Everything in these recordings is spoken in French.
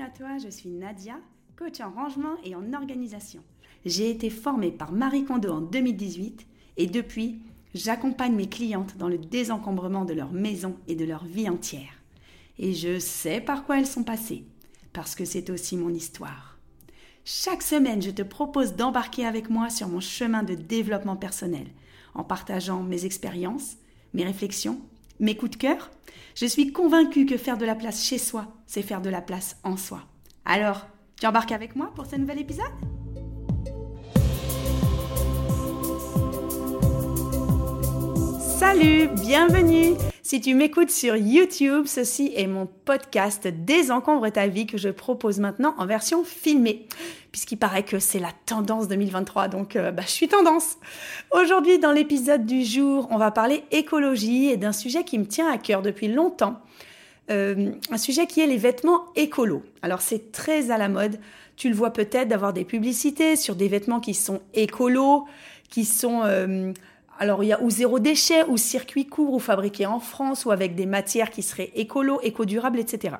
à toi, je suis Nadia, coach en rangement et en organisation. J'ai été formée par Marie Kondo en 2018 et depuis, j'accompagne mes clientes dans le désencombrement de leur maison et de leur vie entière. Et je sais par quoi elles sont passées, parce que c'est aussi mon histoire. Chaque semaine, je te propose d'embarquer avec moi sur mon chemin de développement personnel, en partageant mes expériences, mes réflexions, mes coups de cœur. Je suis convaincue que faire de la place chez soi, c'est faire de la place en soi. Alors, tu embarques avec moi pour ce nouvel épisode? Salut, bienvenue Si tu m'écoutes sur YouTube, ceci est mon podcast Désencombre ta vie que je propose maintenant en version filmée, puisqu'il paraît que c'est la tendance 2023, donc euh, bah, je suis tendance. Aujourd'hui, dans l'épisode du jour, on va parler écologie et d'un sujet qui me tient à cœur depuis longtemps. Euh, un sujet qui est les vêtements écolos. Alors c'est très à la mode. Tu le vois peut-être d'avoir des publicités sur des vêtements qui sont écolos, qui sont euh, alors, il y a ou zéro déchet, ou circuit court, ou fabriqué en France, ou avec des matières qui seraient écolo, éco-durables, etc.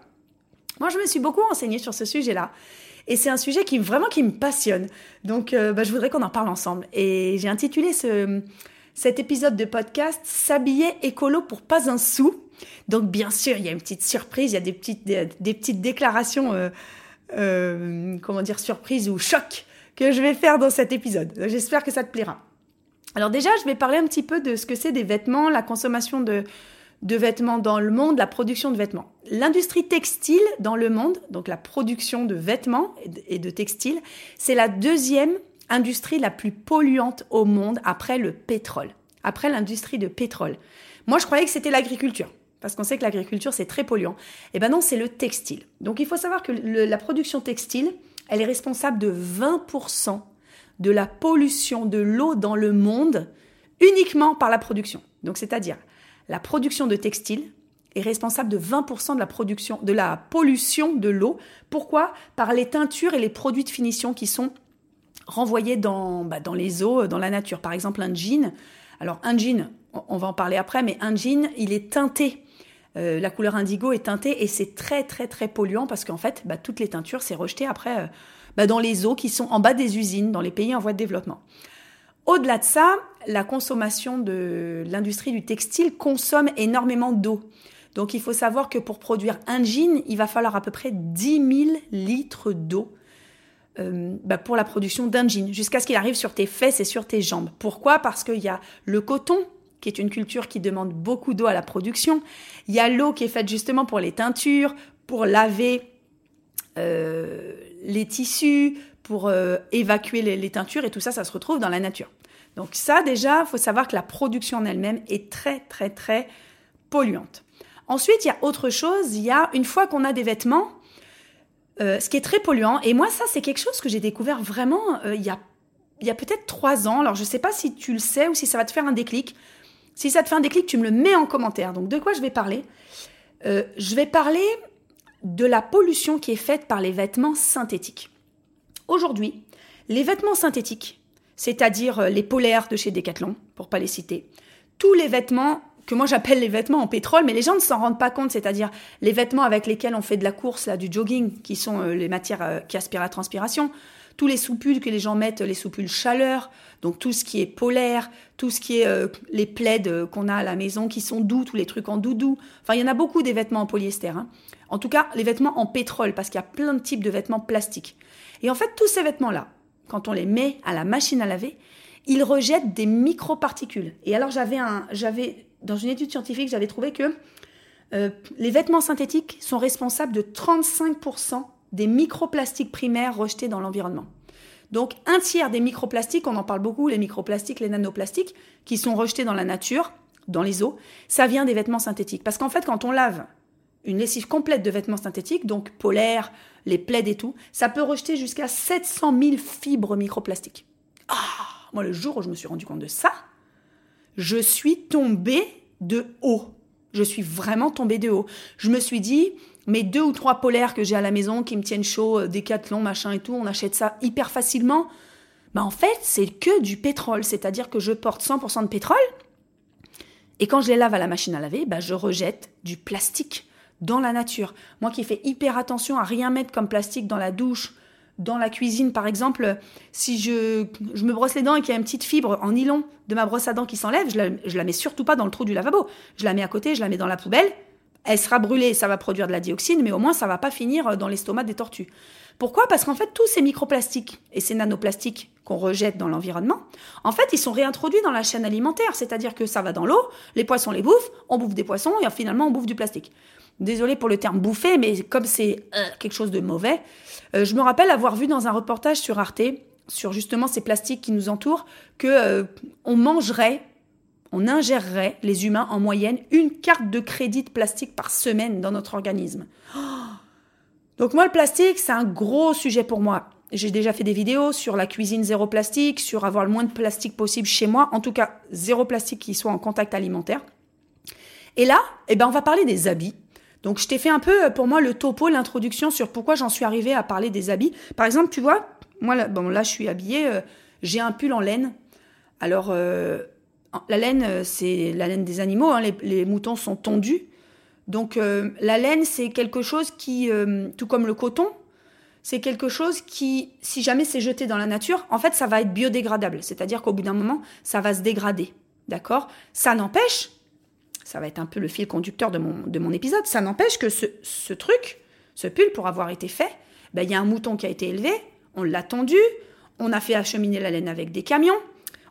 Moi, je me suis beaucoup renseignée sur ce sujet-là. Et c'est un sujet qui vraiment qui me passionne. Donc, euh, bah, je voudrais qu'on en parle ensemble. Et j'ai intitulé ce, cet épisode de podcast S'habiller écolo pour pas un sou. Donc, bien sûr, il y a une petite surprise, il y a des petites, des, petites déclarations, euh, euh, comment dire, surprise ou choc que je vais faire dans cet épisode. J'espère que ça te plaira. Alors déjà, je vais parler un petit peu de ce que c'est des vêtements, la consommation de, vêtements dans le monde, la production de vêtements. L'industrie textile dans le monde, donc la production de vêtements et de textiles, c'est la deuxième industrie la plus polluante au monde après le pétrole, après l'industrie de pétrole. Moi, je croyais que c'était l'agriculture, parce qu'on sait que l'agriculture, c'est très polluant. Eh ben non, c'est le textile. Donc il faut savoir que la production textile, elle est responsable de 20% de la pollution de l'eau dans le monde uniquement par la production. Donc c'est-à-dire la production de textiles est responsable de 20% de la production de la pollution de l'eau. Pourquoi? Par les teintures et les produits de finition qui sont renvoyés dans, bah, dans les eaux, dans la nature. Par exemple, un jean. Alors un jean, on va en parler après, mais un jean, il est teinté. Euh, la couleur indigo est teintée et c'est très très très polluant parce qu'en fait, bah, toutes les teintures, c'est rejeté après euh, bah, dans les eaux qui sont en bas des usines, dans les pays en voie de développement. Au-delà de ça, la consommation de l'industrie du textile consomme énormément d'eau. Donc il faut savoir que pour produire un jean, il va falloir à peu près 10 000 litres d'eau euh, bah, pour la production d'un jean, jusqu'à ce qu'il arrive sur tes fesses et sur tes jambes. Pourquoi? Parce qu'il y a le coton, qui est une culture qui demande beaucoup d'eau à la production. Il y a l'eau qui est faite justement pour les teintures, pour laver euh, les tissus, pour euh, évacuer les, teintures et tout ça, ça se retrouve dans la nature. Donc ça déjà, il faut savoir que la production en elle-même est très très très polluante. Ensuite, il y a autre chose, il y a une fois qu'on a des vêtements, euh, ce qui est très polluant, et moi ça c'est quelque chose que j'ai découvert vraiment il y a, il y a peut-être trois ans, alors je ne sais pas si tu le sais ou si ça va te faire un déclic. Si ça te fait un déclic, tu me le mets en commentaire. Donc de quoi je vais parler? Je vais parler de la pollution qui est faite par les vêtements synthétiques. Aujourd'hui, les vêtements synthétiques, c'est-à-dire euh, les polaires de chez Decathlon, pour pas les citer, tous les vêtements que moi j'appelle les vêtements en pétrole, mais les gens ne s'en rendent pas compte, c'est-à-dire les vêtements avec lesquels on fait de la course, là, du jogging, qui sont euh, les matières euh, qui aspirent la transpiration, tous les soupules que les gens mettent, les soupules chaleur, donc tout ce qui est polaire, tout ce qui est les plaids qu'on a à la maison qui sont doux, tous les trucs en doudou. Enfin, il y en a beaucoup des vêtements en polyester. Hein. En tout cas, les vêtements en pétrole, parce qu'il y a plein de types de vêtements plastiques. Et en fait, tous ces vêtements-là, quand on les met à la machine à laver, ils rejettent des microparticules. Et alors, j'avais un, j'avais, dans une étude scientifique, j'avais trouvé que euh, les vêtements synthétiques sont responsables de 35% des microplastiques primaires rejetés dans l'environnement. Donc un tiers des microplastiques, on en parle beaucoup, les microplastiques, les nanoplastiques, qui sont rejetés dans la nature, dans les eaux, ça vient des vêtements synthétiques. Parce qu'en fait, quand on lave une lessive complète de vêtements synthétiques, donc polaires, les plaids et tout, ça peut rejeter jusqu'à 700 000 fibres microplastiques. Ah, moi le jour où je me suis rendu compte de ça, je suis tombée de haut. Je suis vraiment tombée de haut. Je me suis dit, mes deux ou trois polaires que j'ai à la maison qui me tiennent chaud, euh, décathlon, machin et tout, on achète ça hyper facilement. Bah en fait, c'est que du pétrole, c'est-à-dire que je porte 100% de pétrole. Et quand je les lave à la machine à laver, bah je rejette du plastique dans la nature. Moi qui fais hyper attention à rien mettre comme plastique dans la douche, dans la cuisine par exemple, si je, je me brosse les dents et qu'il y a une petite fibre en nylon de ma brosse à dents qui s'enlève, je la, je la mets surtout pas dans le trou du lavabo. Je la mets à côté, je la mets dans la poubelle. Elle sera brûlée, ça va produire de la dioxine, mais au moins ça va pas finir dans l'estomac des tortues. Pourquoi? Parce qu'en fait, tous ces microplastiques et ces nanoplastiques qu'on rejette dans l'environnement, en fait, ils sont réintroduits dans la chaîne alimentaire. C'est-à-dire que ça va dans l'eau, les poissons les bouffent, on bouffe des poissons et finalement on bouffe du plastique. Désolée pour le terme bouffer, mais comme c'est euh, quelque chose de mauvais, euh, je me rappelle avoir vu dans un reportage sur Arte, sur justement ces plastiques qui nous entourent, que euh, on mangerait, on ingérerait les humains en moyenne une carte de crédit de plastique par semaine dans notre organisme. Donc moi, le plastique, c'est un gros sujet pour moi. J'ai déjà fait des vidéos sur la cuisine zéro plastique, sur avoir le moins de plastique possible chez moi, en tout cas zéro plastique qui soit en contact alimentaire. Et là, eh ben, on va parler des habits. Donc je t'ai fait un peu, pour moi, le topo, l'introduction sur pourquoi j'en suis arrivée à parler des habits. Par exemple, tu vois, moi, là, bon, là je suis habillée, euh, j'ai un pull en laine. Alors, euh, la laine, euh, c'est la laine des animaux, hein, les, moutons sont tondus. Donc euh, la laine, c'est quelque chose qui, euh, tout comme le coton, c'est quelque chose qui, si jamais c'est jeté dans la nature, en fait, ça va être biodégradable. C'est-à-dire qu'au bout d'un moment, ça va se dégrader. D'accord? Ça n'empêche, ça va être un peu le fil conducteur de mon, de mon épisode, ça n'empêche que ce, ce, truc, ce pull, pour avoir été fait, ben, il y a un mouton qui a été élevé, on l'a tondu, on a fait acheminer la laine avec des camions,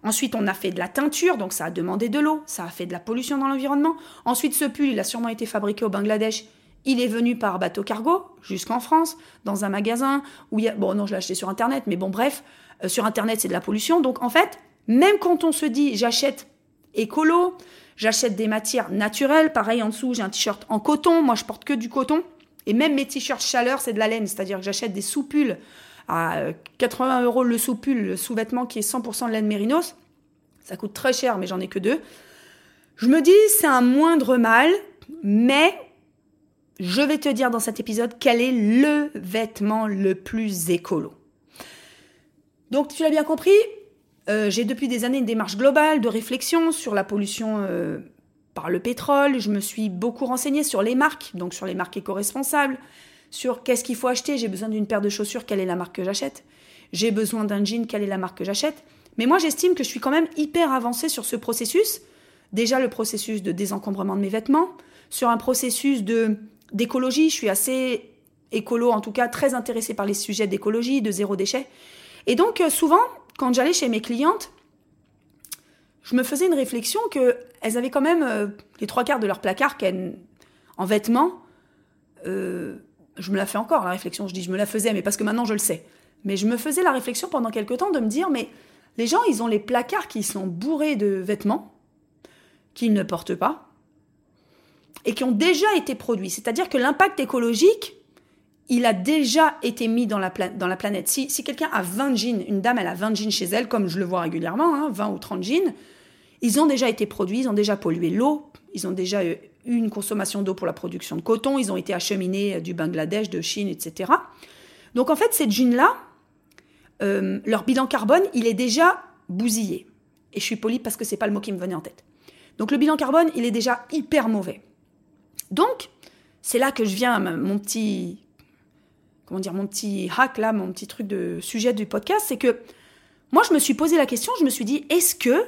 Ensuite, on a fait de la teinture, donc ça a demandé de l'eau, ça a fait de la pollution dans l'environnement. Ensuite, ce pull, il a sûrement été fabriqué au Bangladesh. Il est venu par bateau cargo jusqu'en France, dans un magasin où. Bon, non, je l'ai acheté sur Internet, mais bon, bref, euh, sur Internet, c'est de la pollution. Donc, en fait, même quand on se dit, j'achète écolo, j'achète des matières naturelles, pareil, en dessous, j'ai un t-shirt en coton, moi, je porte que du coton. Et même mes t-shirts chaleur, c'est de la laine, c'est-à-dire que j'achète des sous-pulls à 80 euros le sous-pull, le sous-vêtement qui est 100% de laine mérinos. Ça coûte très cher, mais j'en ai que deux. Je me dis, c'est un moindre mal, mais je vais te dire dans cet épisode quel est le vêtement le plus écolo. Donc, tu l'as bien compris, euh, j'ai depuis des années une démarche globale de réflexion sur la pollution euh, par le pétrole. Je me suis beaucoup renseignée sur les marques, donc sur les marques éco-responsables, sur qu'est-ce qu'il faut acheter. J'ai besoin d'une paire de chaussures, quelle est la marque que j'achète J'ai besoin d'un jean, quelle est la marque que j'achète Mais moi, j'estime que je suis quand même hyper avancée sur ce processus. Déjà, le processus de désencombrement de mes vêtements, sur un processus de d'écologie. Je suis assez écolo, en tout cas très intéressée par les sujets d'écologie, de zéro déchet. Et donc, euh, souvent, quand j'allais chez mes clientes, je me faisais une réflexion qu'elles avaient quand même euh, les trois quarts de leur placard en vêtements. Euh, je me la fais encore, la réflexion. Je dis, je me la faisais, mais parce que maintenant je le sais. Mais je me faisais la réflexion pendant quelques temps de me dire, mais les gens, ils ont les placards qui sont bourrés de vêtements qu'ils ne portent pas et qui ont déjà été produits. C'est-à-dire que l'impact écologique, il a déjà été mis dans la, planète. Si, quelqu'un a 20 jeans, une dame, elle a 20 jeans chez elle, comme je le vois régulièrement, hein, 20 ou 30 jeans, ils ont déjà été produits, ils ont déjà pollué l'eau, ils ont déjà eu une consommation d'eau pour la production de coton, ils ont été acheminés du Bangladesh, de Chine, etc. Donc en fait, ces jeans-là, euh, leur bilan carbone, il est déjà bousillé. Et je suis polie parce que c'est pas le mot qui me venait en tête. Donc le bilan carbone, il est déjà hyper mauvais. Donc, c'est là que je viens mon petit comment dire mon petit hack là, mon petit truc de sujet du podcast, c'est que moi je me suis posé la question, je me suis dit est-ce que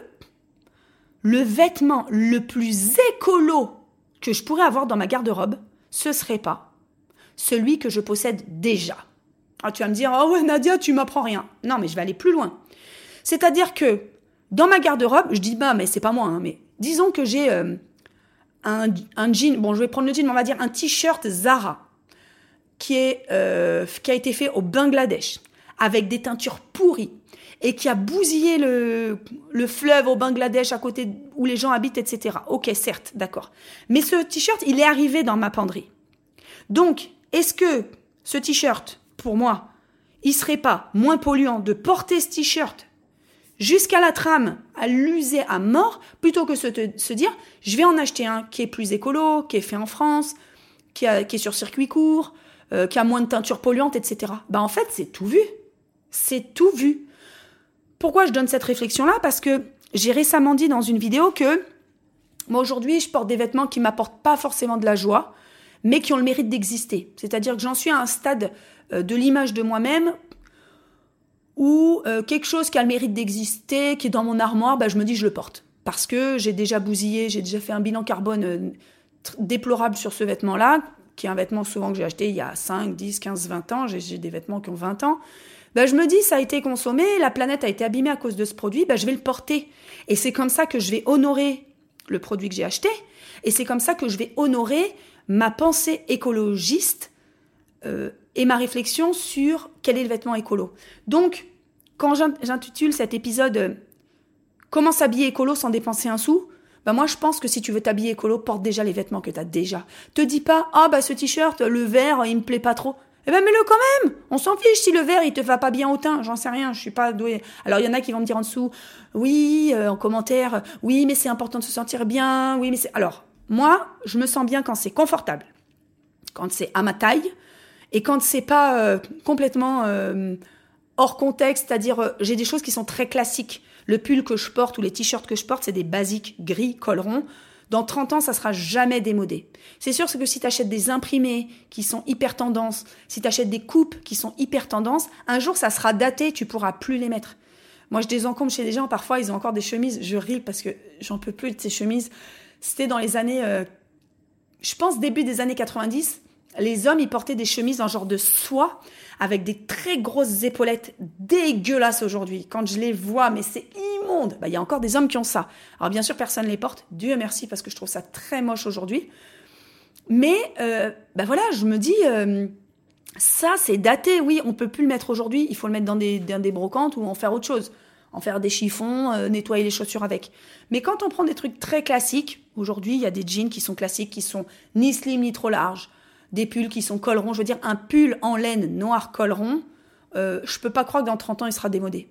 le vêtement le plus écolo que je pourrais avoir dans ma garde-robe, ce serait pas celui que je possède déjà. Ah, tu vas me dire, oh ouais, Nadia, tu m'apprends rien. Non, mais je vais aller plus loin. C'est-à-dire que dans ma garde-robe, je dis, bah, mais c'est pas moi, hein, mais disons que j'ai euh, un, un, jean, bon, je vais prendre le jean, mais on va dire un t-shirt Zara, qui, euh, qui a été fait au Bangladesh, avec des teintures pourries, et qui a bousillé le, le fleuve au Bangladesh à côté où les gens habitent, etc. Ok, certes, d'accord. Mais ce t-shirt, il est arrivé dans ma penderie. Donc, est-ce que ce t-shirt, pour moi, il serait pas moins polluant de porter ce t-shirt jusqu'à la trame, à l'user à mort, plutôt que se, se, dire, je vais en acheter un qui est plus écolo, qui est fait en France, qui est sur circuit court, euh, qui a moins de teinture polluante, etc. Bah en fait, c'est tout vu. C'est tout vu. Pourquoi je donne cette réflexion-là? Parce que j'ai récemment dit dans une vidéo que moi aujourd'hui, je porte des vêtements qui m'apportent pas forcément de la joie, mais qui ont le mérite d'exister. C'est-à-dire que j'en suis à un stade euh, de l'image de moi-même où euh, quelque chose qui a le mérite d'exister, qui est dans mon armoire, bah, je me dis je le porte. Parce que j'ai déjà bousillé, j'ai déjà fait un bilan carbone euh, déplorable sur ce vêtement-là, qui est un vêtement souvent que j'ai acheté il y a 5, 10, 15, 20 ans, j'ai des vêtements qui ont 20 ans. Bah, je me dis, ça a été consommé, la planète a été abîmée à cause de ce produit, bah, je vais le porter. Et c'est comme ça que je vais honorer le produit que j'ai acheté, et c'est comme ça que je vais honorer ma pensée écologiste euh, et ma réflexion sur quel est le vêtement écolo. Donc, quand j'intitule cet épisode euh, Comment s'habiller écolo sans dépenser un sou? Bah moi je pense que si tu veux t'habiller écolo, porte déjà les vêtements que tu as déjà. Te dis pas "Ah bah ce t-shirt, le vert, il me plaît pas trop." Eh ben mets-le quand même. On s'en fiche si le vert il te va pas bien au teint, j'en sais rien, je suis pas douée. Alors il y en a qui vont me dire en dessous "Oui, euh, en commentaire, oui, mais c'est important de se sentir bien." Oui, mais c'est Alors, moi, je me sens bien quand c'est confortable. Quand c'est à ma taille et quand c'est pas euh, complètement euh, hors contexte, c'est-à-dire j'ai des choses qui sont très classiques. Le pull que je porte ou les t-shirts que je porte, c'est des basiques gris, collerons. Dans 30 ans, ça sera jamais démodé. C'est sûr que si tu achètes des imprimés qui sont hyper tendance, si tu achètes des coupes qui sont hyper tendance, un jour ça sera daté, tu pourras plus les mettre. Moi, je désencombre chez des gens, parfois ils ont encore des chemises, je ris parce que j'en peux plus de ces chemises. C'était dans les années, euh, je pense début des années 90, les hommes ils portaient des chemises en genre de soie avec des très grosses épaulettes dégueulasses aujourd'hui. Quand je les vois, mais c'est immonde. Bah, il y a encore des hommes qui ont ça. Alors bien sûr, personne ne les porte. Dieu merci parce que je trouve ça très moche aujourd'hui. Mais euh, bah voilà, je me dis, euh, ça c'est daté. Oui, on peut plus le mettre aujourd'hui. Il faut le mettre dans des, des brocantes ou en faire autre chose. En faire des chiffons, euh, nettoyer les chaussures avec. Mais quand on prend des trucs très classiques, aujourd'hui, il y a des jeans qui sont classiques, qui sont ni slim ni trop larges des pulls qui sont collerons. Je veux dire, un pull en laine noir colleron, euh, je peux pas croire que dans 30 ans, il sera démodé.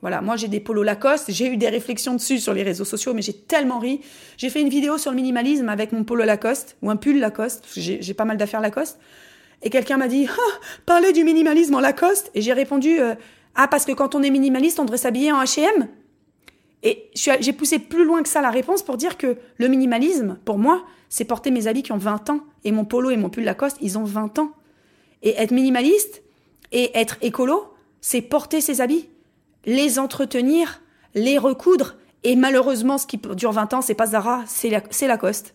Voilà, moi j'ai des polos Lacoste, j'ai eu des réflexions dessus sur les réseaux sociaux, mais j'ai tellement ri. J'ai fait une vidéo sur le minimalisme avec mon polo Lacoste, ou un pull Lacoste, j'ai pas mal d'affaires Lacoste. Et quelqu'un m'a dit, ah, parlez du minimalisme en Lacoste. Et j'ai répondu, euh, ah, parce que quand on est minimaliste, on devrait s'habiller en H&M. J'ai poussé plus loin que ça la réponse pour dire que le minimalisme, pour moi, c'est porter mes habits qui ont 20 ans. Et mon polo et mon pull Lacoste, ils ont 20 ans. Et être minimaliste et être écolo, c'est porter ses habits, les entretenir, les recoudre. Et malheureusement, ce qui dure 20 ans, c'est pas Zara, c'est Lacoste.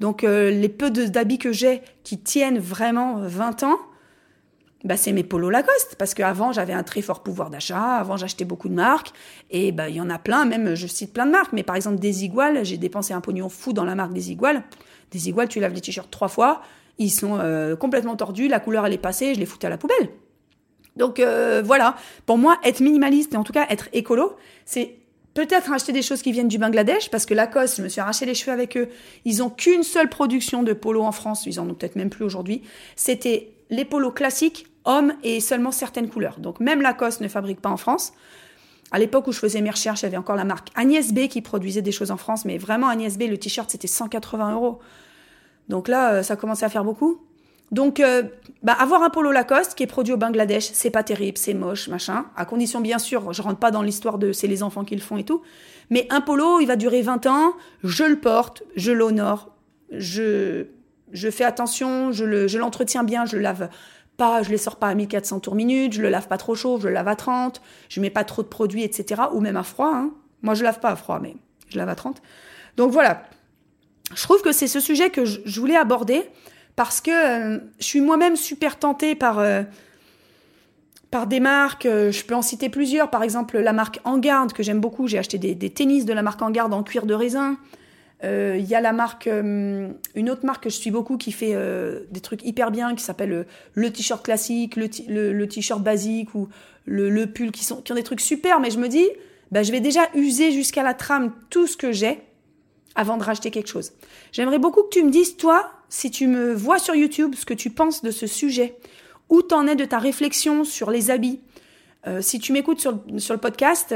Donc euh, les peu d'habits que j'ai qui tiennent vraiment 20 ans, bah, c'est mes polos Lacoste parce qu'avant j'avais un très fort pouvoir d'achat, avant j'achetais beaucoup de marques et bah il y en a plein, même je cite plein de marques, mais par exemple Desigual, j'ai dépensé un pognon fou dans la marque Desigual. Desigual, tu laves les t-shirts trois fois, ils sont euh, complètement tordus, la couleur elle est passée, je les foutais à la poubelle. Donc euh, voilà, pour moi être minimaliste et en tout cas être écolo, c'est peut-être acheter des choses qui viennent du Bangladesh, parce que Lacoste, je me suis arraché les cheveux avec eux. Ils ont qu'une seule production de polos en France, ils en ont peut-être même plus aujourd'hui. C'était les polos classiques, hommes et seulement certaines couleurs. Donc même Lacoste ne fabrique pas en France. À l'époque où je faisais mes recherches, il y avait encore la marque Agnès B qui produisait des choses en France, mais vraiment Agnès B, le t-shirt c'était 180 euros. Donc là, euh, ça commençait à faire beaucoup. Donc, euh, bah, avoir un polo Lacoste qui est produit au Bangladesh, c'est pas terrible, c'est moche, machin. À condition, bien sûr, je rentre pas dans l'histoire de c'est les enfants qui le font et tout. Mais un polo, il va durer 20 ans, je le porte, je l'honore, je, je fais attention, je l'entretiens bien, je le lave pas, je les sors pas à 1400 tours minute, je le lave pas trop chaud, je le lave à 30, je mets pas trop de produits, etc. Ou même à froid. Hein. Moi, je lave pas à froid, mais je lave à 30. Donc voilà. Je trouve que c'est ce sujet que je, voulais aborder parce que euh, je suis moi-même super tentée par euh, par des marques. Euh, je peux en citer plusieurs. Par exemple, la marque Engarde que j'aime beaucoup. J'ai acheté des, des, tennis de la marque Engarde en cuir de raisin. Euh, il y a la marque, euh, une autre marque que je suis beaucoup qui fait euh, des trucs hyper bien, qui s'appelle le t-shirt classique, le, t-shirt basique ou le, pull, qui, sont, qui ont des trucs super. Mais je me dis, bah, je vais déjà user jusqu'à la trame tout ce que j'ai avant de racheter quelque chose. J'aimerais beaucoup que tu me dises, toi, si tu me vois sur YouTube, ce que tu penses de ce sujet. Où t'en es de ta réflexion sur les habits? Si tu m'écoutes sur, sur, le podcast,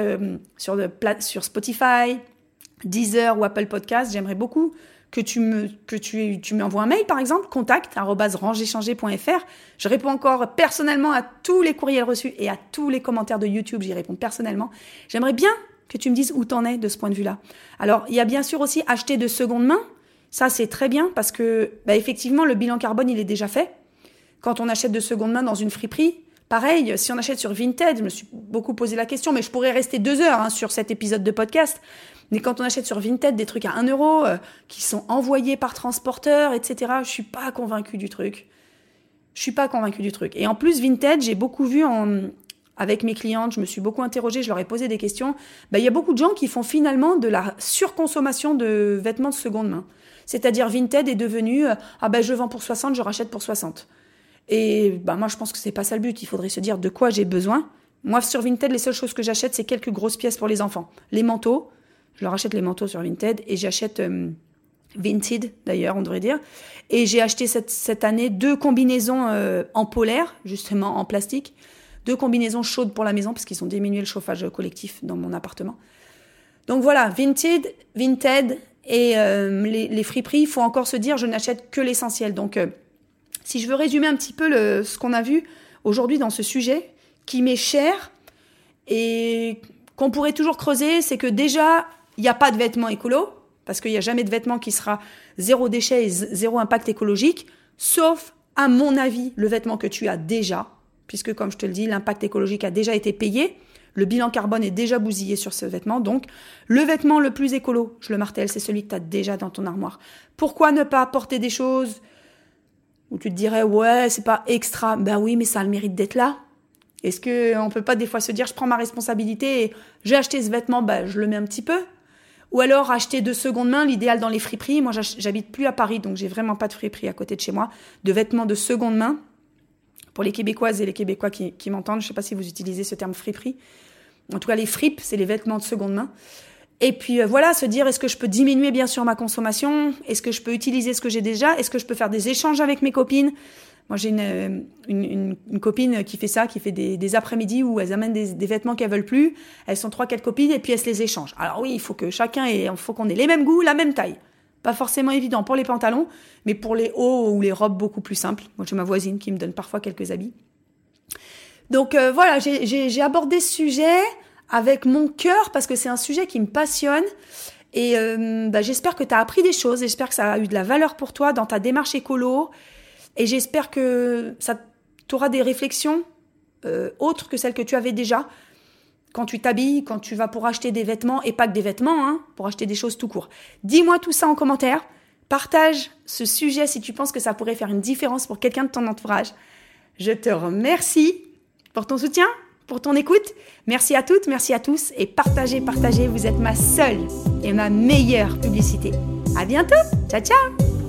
sur, le, sur Spotify, Deezer ou Apple Podcast, j'aimerais beaucoup que tu me que tu, tu m'envoies un mail par exemple, contact rangeéchanger.fr. Je réponds encore personnellement à tous les courriels reçus et à tous les commentaires de YouTube, j'y réponds personnellement. J'aimerais bien que tu me dises où t'en es de ce point de vue-là. Alors, il y a bien sûr aussi acheter de seconde main. Ça, c'est très bien parce que, bah, effectivement, le bilan carbone, il est déjà fait. Quand on achète de seconde main dans une friperie, pareil, si on achète sur Vinted, je me suis beaucoup posé la question, mais je pourrais rester deux heures hein, sur cet épisode de podcast. Mais quand on achète sur Vinted des trucs à 1 euro, euh, qui sont envoyés par transporteur, etc., je suis pas convaincue du truc. Je suis pas convaincue du truc. Et en plus, Vinted, j'ai beaucoup vu avec mes clientes, je me suis beaucoup interrogée, je leur ai posé des questions. Bah, il y a beaucoup de gens qui font finalement de la surconsommation de vêtements de seconde main. C'est-à-dire Vinted est devenu euh, ah ben je vends pour 60, je rachète pour 60. Et bah moi je pense que c'est pas ça le but, il faudrait se dire de quoi j'ai besoin. Moi sur Vinted, les seules choses que j'achète c'est quelques grosses pièces pour les enfants. Les manteaux, je leur achète les manteaux sur Vinted et j'achète euh, Vinted d'ailleurs, on devrait dire. Et j'ai acheté cette, cette, année deux combinaisons euh, en polaire, justement en plastique, deux combinaisons chaudes pour la maison parce qu'ils ont diminué le chauffage collectif dans mon appartement. Donc voilà, Vinted, Vinted et euh, les, les, friperies, il faut encore se dire, je n'achète que l'essentiel. Donc, si je veux résumer un petit peu ce qu'on a vu aujourd'hui dans ce sujet, qui m'est cher et qu'on pourrait toujours creuser, c'est que déjà, il n'y a pas de vêtements écolo, parce qu'il n'y a jamais de vêtement qui sera zéro déchet et zéro impact écologique, sauf, à mon avis, le vêtement que tu as déjà, puisque comme je te le dis, l'impact écologique a déjà été payé. Le bilan carbone est déjà bousillé sur ce vêtement. Donc, le vêtement le plus écolo, je le martèle, c'est celui que tu as déjà dans ton armoire. Pourquoi ne pas porter des choses où tu te dirais, ouais, c'est pas extra? Ben oui, mais ça a le mérite d'être là. Est-ce qu'on peut pas des fois se dire, je prends ma responsabilité et j'ai acheté ce vêtement, ben, je le mets un petit peu. Ou alors acheter de seconde main, l'idéal dans les friperies. Moi, j'habite plus à Paris, donc j'ai vraiment pas de friperie à côté de chez moi. De vêtements de seconde main. Pour les Québécoises et les Québécois qui, m'entendent, je sais pas si vous utilisez ce terme friperie. En tout cas, les fripes, c'est les vêtements de seconde main. Et puis euh, voilà, se dire est-ce que je peux diminuer bien sûr ma consommation? Est-ce que je peux utiliser ce que j'ai déjà? Est-ce que je peux faire des échanges avec mes copines? Moi j'ai une, copine qui fait ça, qui fait des, après-midi où elles amènent des, des vêtements qu'elles veulent plus. Elles sont trois quatre copines et puis elles se les échangent. Alors oui, il faut que chacun ait, faut qu'on ait les mêmes goûts, la même taille. Pas forcément évident pour les pantalons, mais pour les hauts ou les robes beaucoup plus simples. Moi j'ai ma voisine qui me donne parfois quelques habits. Donc euh, voilà, j'ai abordé ce sujet avec mon cœur parce que c'est un sujet qui me passionne. Et euh, bah, j'espère que tu as appris des choses, j'espère que ça a eu de la valeur pour toi dans ta démarche écolo. Et j'espère que ça t'aura des réflexions euh, autres que celles que tu avais déjà quand tu t'habilles, quand tu vas pour acheter des vêtements, et pas que des vêtements, hein, pour acheter des choses tout court. Dis-moi tout ça en commentaire. Partage ce sujet si tu penses que ça pourrait faire une différence pour quelqu'un de ton entourage. Je te remercie pour ton soutien, pour ton écoute. Merci à toutes, merci à tous et partagez, partagez, vous êtes ma seule et ma meilleure publicité. À bientôt. Ciao ciao.